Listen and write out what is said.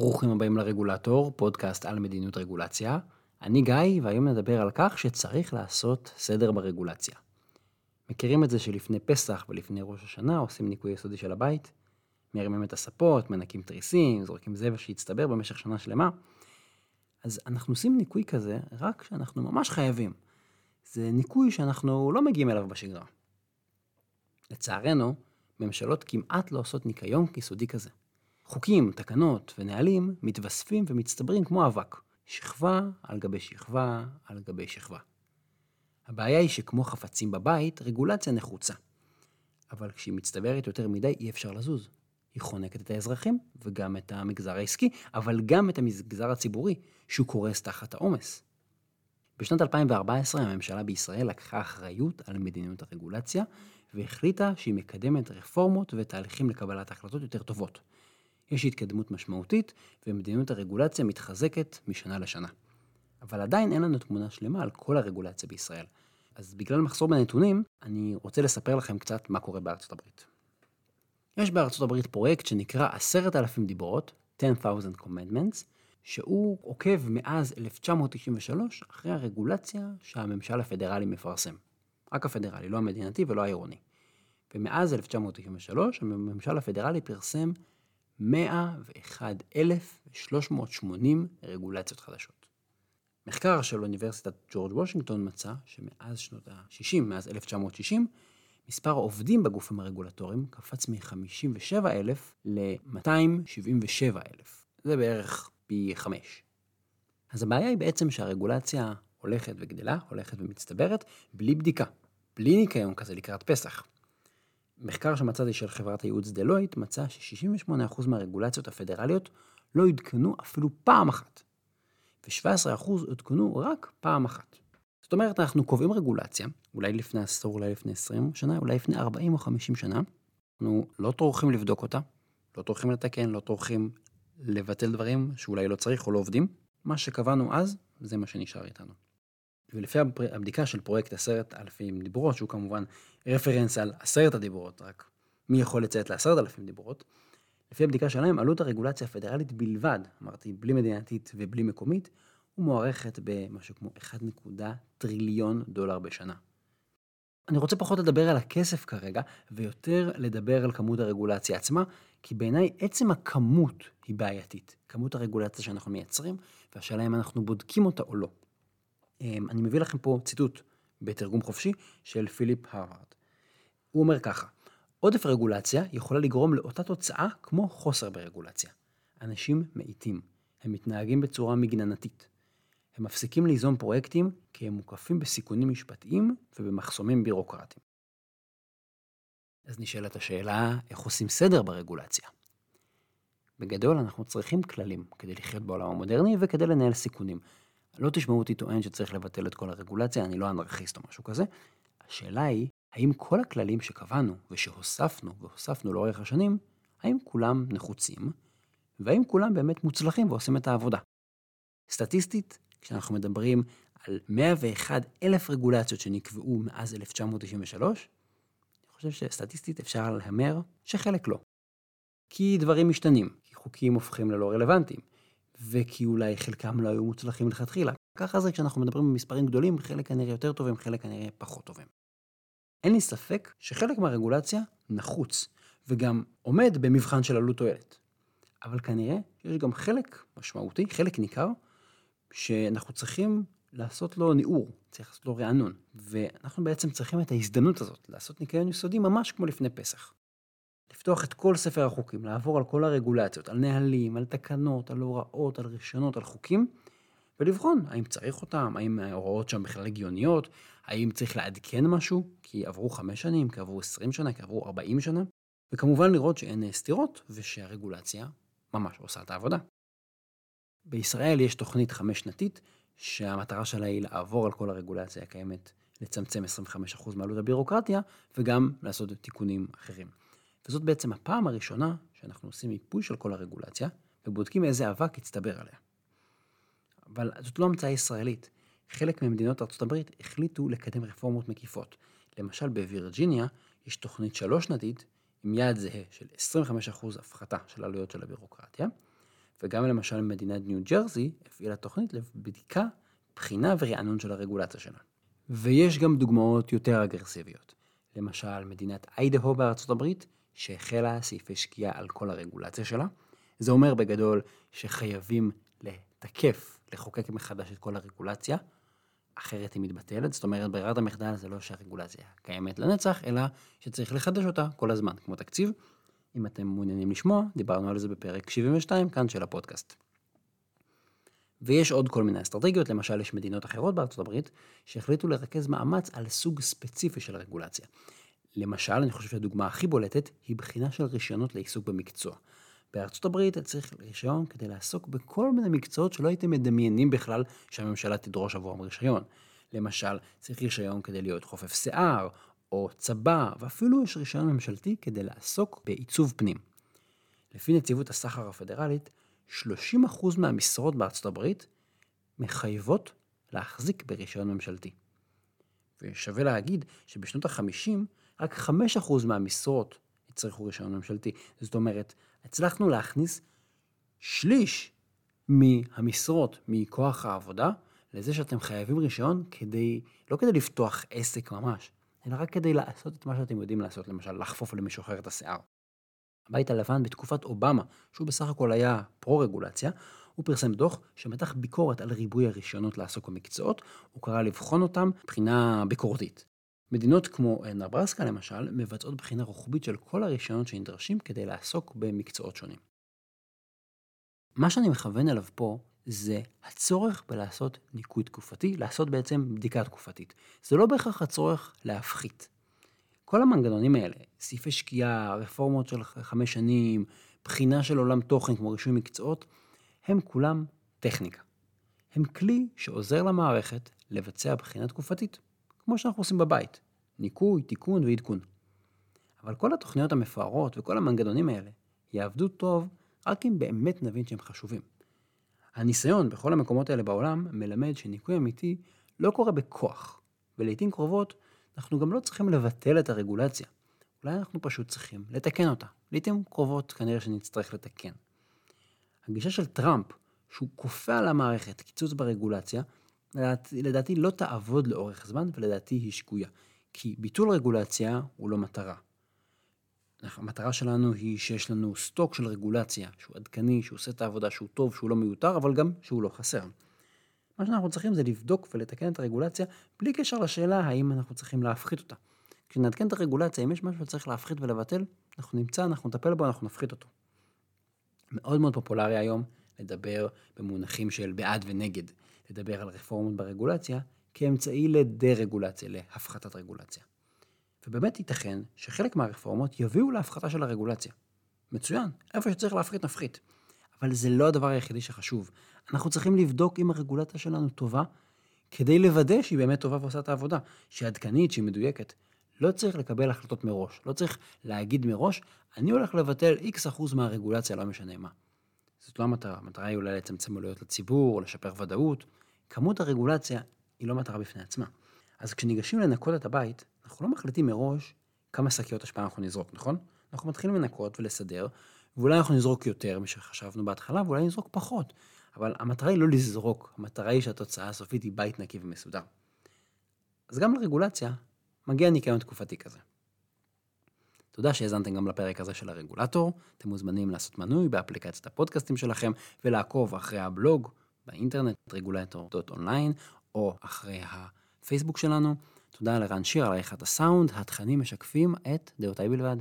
ברוכים הבאים לרגולטור, פודקאסט על מדיניות רגולציה. אני גיא, והיום נדבר על כך שצריך לעשות סדר ברגולציה. מכירים את זה שלפני פסח ולפני ראש השנה עושים ניקוי יסודי של הבית? מרימים את הספות, מנקים תריסים, זורקים זבל שהצטבר במשך שנה שלמה. אז אנחנו עושים ניקוי כזה רק כשאנחנו ממש חייבים. זה ניקוי שאנחנו לא מגיעים אליו בשגרה. לצערנו, ממשלות כמעט לא עושות ניקיון יסודי כזה. חוקים, תקנות ונהלים מתווספים ומצטברים כמו אבק, שכבה על גבי שכבה על גבי שכבה. הבעיה היא שכמו חפצים בבית, רגולציה נחוצה. אבל כשהיא מצטברת יותר מדי, אי אפשר לזוז. היא חונקת את האזרחים וגם את המגזר העסקי, אבל גם את המגזר הציבורי, שהוא קורס תחת העומס. בשנת 2014 הממשלה בישראל לקחה אחריות על מדיניות הרגולציה, והחליטה שהיא מקדמת רפורמות ותהליכים לקבלת החלטות יותר טובות. יש התקדמות משמעותית, ומדיניות הרגולציה מתחזקת משנה לשנה. אבל עדיין אין לנו תמונה שלמה על כל הרגולציה בישראל. אז בגלל מחסור בנתונים, אני רוצה לספר לכם קצת מה קורה בארצות הברית. יש בארצות הברית פרויקט שנקרא עשרת אלפים דיברות, 10,000 Commandments, שהוא עוקב מאז 1993 אחרי הרגולציה שהממשל הפדרלי מפרסם. רק הפדרלי, לא המדינתי ולא העירוני. ומאז 1993 הממשל הפדרלי פרסם 101,380 רגולציות חדשות. מחקר של אוניברסיטת ג'ורג' וושינגטון מצא שמאז שנות ה-60, מאז 1960, מספר העובדים בגופים הרגולטוריים קפץ מ-57,000 ל-277,000. זה בערך פי 5. אז הבעיה היא בעצם שהרגולציה הולכת וגדלה, הולכת ומצטברת, בלי בדיקה, בלי ניקיון כזה לקראת פסח. מחקר שמצאתי של חברת הייעוץ דלויט מצא ש-68% מהרגולציות הפדרליות לא עודכנו אפילו פעם אחת, ו-17% עודכנו רק פעם אחת. זאת אומרת, אנחנו קובעים רגולציה, אולי לפני עשור, אולי לפני 20 שנה, אולי לפני 40 או 50 שנה, אנחנו לא טורחים לבדוק אותה, לא טורחים לתקן, לא טורחים לבטל דברים שאולי לא צריך או לא עובדים. מה שקבענו אז, זה מה שנשאר איתנו. ולפי הבדיקה של פרויקט עשרת אלפים דיברות, שהוא כמובן רפרנס על עשרת הדיברות, רק מי יכול לציית לעשרת אלפים דיברות, לפי הבדיקה שלהם, עלות הרגולציה הפדרלית בלבד, אמרתי, בלי מדינתית ובלי מקומית, ומוערכת במשהו כמו 1 טריליון דולר בשנה. אני רוצה פחות לדבר על הכסף כרגע, ויותר לדבר על כמות הרגולציה עצמה, כי בעיניי עצם הכמות היא בעייתית. כמות הרגולציה שאנחנו מייצרים, והשאלה אם אנחנו בודקים אותה או לא. אמ, אני מביא לכם פה ציטוט בתרגום חופשי של פיליפ הרווארד. הוא אומר ככה, עודף רגולציה יכולה לגרום לאותה תוצאה כמו חוסר ברגולציה. אנשים מאיטים, הם מתנהגים בצורה מגננתית. הם מפסיקים ליזום פרויקטים כי הם מוקפים בסיכונים משפטיים ובמחסומים בירוקרטיים. אז נשאלת השאלה, איך עושים סדר ברגולציה? בגדול אנחנו צריכים כללים כדי לחיות בעולם המודרני וכדי לנהל סיכונים. לא תשמעו אותי טוען שצריך לבטל את כל הרגולציה, אני לא אנרכיסט או משהו כזה. השאלה היא, האם כל הכללים שקבענו ושהוספנו והוספנו לאורך השנים, האם כולם נחוצים, והאם כולם באמת מוצלחים ועושים את העבודה. סטטיסטית, כשאנחנו מדברים על 101 אלף רגולציות שנקבעו מאז 1993, אני חושב שסטטיסטית אפשר להמר שחלק לא. כי דברים משתנים, כי חוקים הופכים ללא רלוונטיים, וכי אולי חלקם לא היו מוצלחים מלכתחילה. ככה זה כשאנחנו מדברים במספרים גדולים, חלק כנראה יותר טובים, חלק כנראה פחות טובים. אין לי ספק שחלק מהרגולציה נחוץ, וגם עומד במבחן של עלות תועלת. אבל כנראה שיש גם חלק משמעותי, חלק ניכר, שאנחנו צריכים לעשות לו ניעור, צריך לעשות לו רענון. ואנחנו בעצם צריכים את ההזדמנות הזאת, לעשות ניקיון יסודי ממש כמו לפני פסח. לפתוח את כל ספר החוקים, לעבור על כל הרגולציות, על נהלים, על תקנות, על הוראות, על רישיונות, על חוקים, ולבחון האם צריך אותם, האם ההוראות שם בכלל הגיוניות, האם צריך לעדכן משהו, כי עברו חמש שנים, כי עברו עשרים שנה, כי עברו ארבעים שנה, וכמובן לראות שאין סתירות ושהרגולציה ממש עושה את העבודה. בישראל יש תוכנית חמש שנתית, שהמטרה שלה היא לעבור על כל הרגולציה הקיימת, לצמצם 25% מעלות הבירוקרטיה, וגם לעשות תיקונים אחרים. וזאת בעצם הפעם הראשונה שאנחנו עושים מיפוי של כל הרגולציה, ובודקים איזה אבק הצטבר עליה. אבל זאת לא המצאה ישראלית. חלק ממדינות ארה"ב החליטו לקדם רפורמות מקיפות. למשל בווירג'יניה יש תוכנית שלוש שנתית עם יעד זהה של 25% הפחתה של עלויות של הבירוקרטיה, וגם למשל מדינת ניו ג'רזי הפעילה תוכנית לבדיקה, בחינה ורענון של הרגולציה שלה. ויש גם דוגמאות יותר אגרסיביות. למשל, מדינת איידהו בארצות הברית, שהחלה סעיפי שקיעה על כל הרגולציה שלה. זה אומר בגדול שחייבים לתקף, לחוקק מחדש את כל הרגולציה, אחרת היא מתבטלת. זאת אומרת, ברירת המחדל זה לא שהרגולציה קיימת לנצח, אלא שצריך לחדש אותה כל הזמן, כמו תקציב. אם אתם מעוניינים לשמוע, דיברנו על זה בפרק 72 כאן של הפודקאסט. ויש עוד כל מיני אסטרטגיות, למשל יש מדינות אחרות בארצות הברית שהחליטו לרכז מאמץ על סוג ספציפי של רגולציה. למשל, אני חושב שהדוגמה הכי בולטת היא בחינה של רישיונות לעיסוק במקצוע. בארצות הברית צריך רישיון כדי לעסוק בכל מיני מקצועות שלא הייתם מדמיינים בכלל שהממשלה תדרוש עבורם רישיון. למשל, צריך רישיון כדי להיות חופף שיער, או צבא, ואפילו יש רישיון ממשלתי כדי לעסוק בעיצוב פנים. לפי נציבות הסחר הפדרלית, 30% מהמשרות בארצות הברית מחייבות להחזיק ברישיון ממשלתי. ושווה להגיד שבשנות ה-50 רק 5% מהמשרות יצטרכו רישיון ממשלתי. זאת אומרת, הצלחנו להכניס שליש מהמשרות מכוח העבודה לזה שאתם חייבים רישיון כדי, לא כדי לפתוח עסק ממש, אלא רק כדי לעשות את מה שאתם יודעים לעשות, למשל לחפוף למישהו אחר את השיער. הבית הלבן בתקופת אובמה, שהוא בסך הכל היה פרו-רגולציה, הוא פרסם דוח שמתח ביקורת על ריבוי הרישיונות לעסוק במקצועות, הוא קרא לבחון אותם מבחינה ביקורתית. מדינות כמו נברסקה למשל, מבצעות בחינה רוחבית של כל הרישיונות שנדרשים כדי לעסוק במקצועות שונים. מה שאני מכוון אליו פה זה הצורך בלעשות ניקוי תקופתי, לעשות בעצם בדיקה תקופתית. זה לא בהכרח הצורך להפחית. כל המנגנונים האלה, סעיפי שקיעה, רפורמות של חמש שנים, בחינה של עולם תוכן כמו רישוי מקצועות, הם כולם טכניקה. הם כלי שעוזר למערכת לבצע בחינה תקופתית, כמו שאנחנו עושים בבית, ניקוי, תיקון ועדכון. אבל כל התוכניות המפוארות וכל המנגנונים האלה יעבדו טוב רק אם באמת נבין שהם חשובים. הניסיון בכל המקומות האלה בעולם מלמד שניקוי אמיתי לא קורה בכוח, ולעיתים קרובות אנחנו גם לא צריכים לבטל את הרגולציה. אולי אנחנו פשוט צריכים לתקן אותה. לעיתים קרובות כנראה שנצטרך לתקן. הגישה של טראמפ, שהוא כופה על המערכת קיצוץ ברגולציה, לדעתי, לדעתי לא תעבוד לאורך זמן ולדעתי היא שגויה. כי ביטול רגולציה הוא לא מטרה. המטרה שלנו היא שיש לנו סטוק של רגולציה, שהוא עדכני, שהוא עושה את העבודה, שהוא טוב, שהוא לא מיותר, אבל גם שהוא לא חסר. מה שאנחנו צריכים זה לבדוק ולתקן את הרגולציה, בלי קשר לשאלה האם אנחנו צריכים להפחית אותה. כשנעדכן את הרגולציה, אם יש משהו שצריך להפחית ולבטל, אנחנו נמצא, אנחנו נטפל בו, אנחנו נפחית אותו. מאוד מאוד פופולרי היום לדבר במונחים של בעד ונגד, לדבר על רפורמות ברגולציה כאמצעי לדה-רגולציה, להפחתת רגולציה. ובאמת ייתכן שחלק מהרפורמות יביאו להפחתה של הרגולציה. מצוין, איפה שצריך להפחית נפחית. אבל זה לא הדבר היחידי שחשוב. אנחנו צריכים לבדוק אם הרגולציה שלנו טובה, כדי לוודא שהיא באמת טובה ועושה את העבודה, שהיא עדכנית, שהיא מדויקת. לא צריך לקבל החלטות מראש, לא צריך להגיד מראש, אני הולך לבטל איקס אחוז מהרגולציה, לא משנה מה. זאת לא המטרה, המטרה היא אולי לצמצם עלויות לציבור, או לשפר ודאות. כמות הרגולציה היא לא מטרה בפני עצמה. אז כשניגשים לנקות את הבית, אנחנו לא מחליטים מראש כמה שקיות השפעה אנחנו נזרוק, נכון? אנחנו מתחילים לנקות ולסדר, ואולי אנחנו נזרוק יותר משחשבנו בהתחלה, ואולי נזרוק פחות. אבל המטרה היא לא לזרוק, המטרה היא שהתוצאה הסופית היא בית נקי ומסודר. אז גם לרגולציה מגיע ניקיון תקופתי כזה. תודה שהאזנתם גם לפרק הזה של הרגולטור. אתם מוזמנים לעשות מנוי באפליקציית הפודקאסטים שלכם ולעקוב אחרי הבלוג באינטרנט רגולטור.אונליין או אחרי הפייסבוק שלנו. תודה לרן שיר על עריכת הסאונד, התכנים משקפים את דעותיי בלבד.